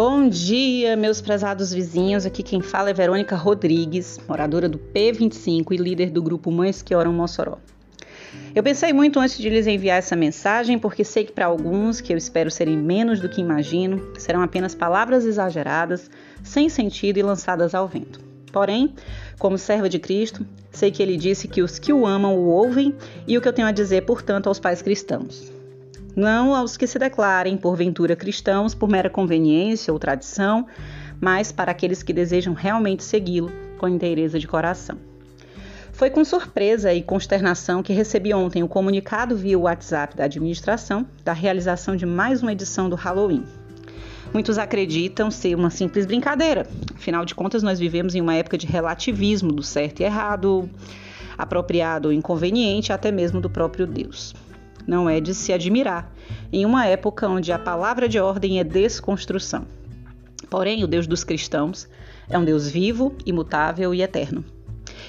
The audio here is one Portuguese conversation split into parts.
Bom dia, meus prezados vizinhos. Aqui quem fala é Verônica Rodrigues, moradora do P25 e líder do grupo Mães que Oram Mossoró. Eu pensei muito antes de lhes enviar essa mensagem, porque sei que para alguns, que eu espero serem menos do que imagino, serão apenas palavras exageradas, sem sentido e lançadas ao vento. Porém, como serva de Cristo, sei que ele disse que os que o amam o ouvem e o que eu tenho a dizer, portanto, aos pais cristãos não aos que se declarem porventura cristãos por mera conveniência ou tradição, mas para aqueles que desejam realmente segui-lo com inteireza de coração. Foi com surpresa e consternação que recebi ontem o comunicado via WhatsApp da administração da realização de mais uma edição do Halloween. Muitos acreditam ser uma simples brincadeira, afinal de contas, nós vivemos em uma época de relativismo do certo e errado, apropriado ou inconveniente, até mesmo do próprio Deus não é de se admirar, em uma época onde a palavra de ordem é desconstrução. Porém, o Deus dos cristãos é um Deus vivo, imutável e eterno.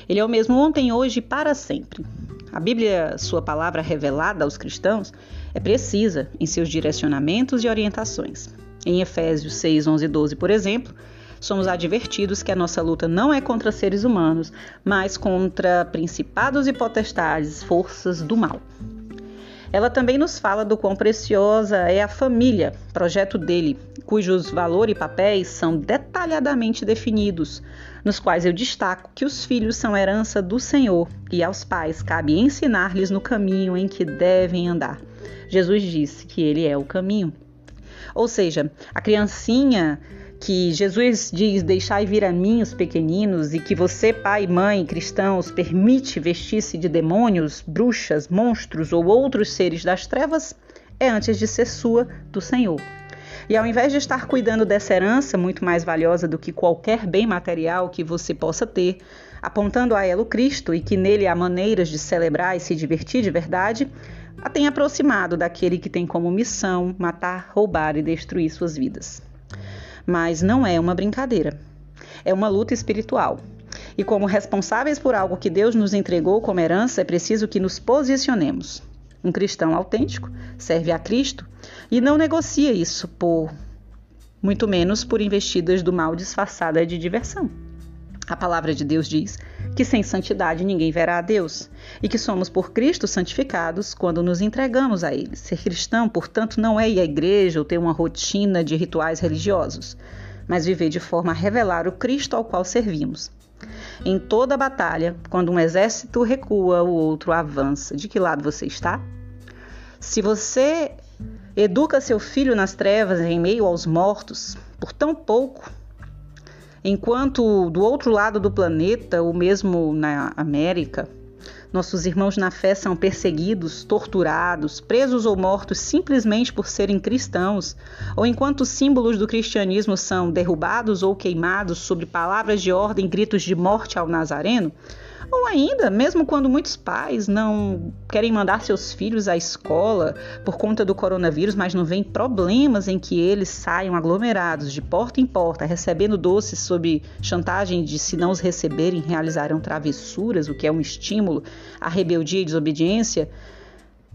Ele é o mesmo ontem, hoje e para sempre. A Bíblia, sua palavra revelada aos cristãos, é precisa em seus direcionamentos e orientações. Em Efésios 6, 11 e 12, por exemplo, somos advertidos que a nossa luta não é contra seres humanos, mas contra principados e potestades, forças do mal. Ela também nos fala do quão preciosa é a família, projeto dele, cujos valor e papéis são detalhadamente definidos, nos quais eu destaco que os filhos são herança do Senhor e aos pais cabe ensinar-lhes no caminho em que devem andar. Jesus disse que ele é o caminho. Ou seja, a criancinha que Jesus diz: Deixai vir a mim os pequeninos, e que você, pai mãe cristãos, permite vestir-se de demônios, bruxas, monstros ou outros seres das trevas, é antes de ser sua do Senhor. E ao invés de estar cuidando dessa herança, muito mais valiosa do que qualquer bem material que você possa ter, apontando a ela o Cristo e que nele há maneiras de celebrar e se divertir de verdade, a tem aproximado daquele que tem como missão matar, roubar e destruir suas vidas mas não é uma brincadeira. É uma luta espiritual. E como responsáveis por algo que Deus nos entregou como herança, é preciso que nos posicionemos. Um cristão autêntico serve a Cristo e não negocia isso por muito menos por investidas do mal disfarçada de diversão. A palavra de Deus diz que sem santidade ninguém verá a Deus e que somos por Cristo santificados quando nos entregamos a Ele. Ser cristão, portanto, não é ir à igreja ou ter uma rotina de rituais religiosos, mas viver de forma a revelar o Cristo ao qual servimos. Em toda batalha, quando um exército recua, o outro avança. De que lado você está? Se você educa seu filho nas trevas em meio aos mortos, por tão pouco, Enquanto do outro lado do planeta, ou mesmo na América, nossos irmãos na fé são perseguidos, torturados, presos ou mortos simplesmente por serem cristãos, ou enquanto os símbolos do cristianismo são derrubados ou queimados sobre palavras de ordem, gritos de morte ao Nazareno, ou ainda, mesmo quando muitos pais não querem mandar seus filhos à escola por conta do coronavírus, mas não veem problemas em que eles saiam aglomerados de porta em porta, recebendo doces sob chantagem de se não os receberem, realizarão travessuras, o que é um estímulo à rebeldia e desobediência,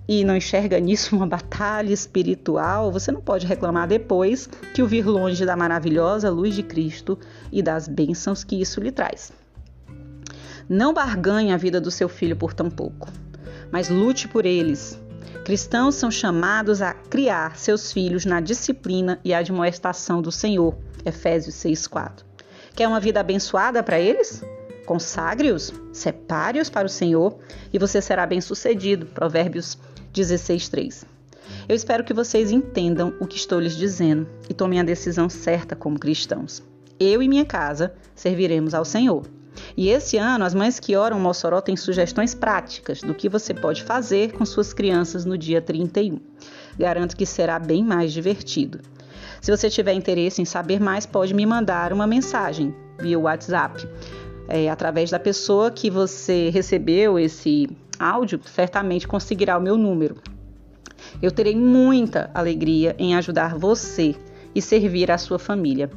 e não enxerga nisso uma batalha espiritual, você não pode reclamar depois que o vir longe da maravilhosa luz de Cristo e das bênçãos que isso lhe traz. Não barganhe a vida do seu filho por tão pouco, mas lute por eles. Cristãos são chamados a criar seus filhos na disciplina e admoestação do Senhor. Efésios 6:4. Quer uma vida abençoada para eles? Consagre-os, separe-os para o Senhor e você será bem-sucedido. Provérbios 16:3. Eu espero que vocês entendam o que estou lhes dizendo e tomem a decisão certa como cristãos. Eu e minha casa serviremos ao Senhor. E esse ano, as mães que oram Mossoró têm sugestões práticas do que você pode fazer com suas crianças no dia 31. Garanto que será bem mais divertido. Se você tiver interesse em saber mais, pode me mandar uma mensagem via WhatsApp. É, através da pessoa que você recebeu esse áudio, certamente conseguirá o meu número. Eu terei muita alegria em ajudar você e servir a sua família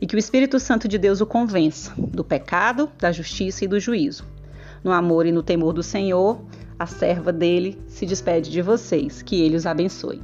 e que o Espírito Santo de Deus o convença do pecado, da justiça e do juízo. No amor e no temor do Senhor, a serva dele se despede de vocês. Que ele os abençoe.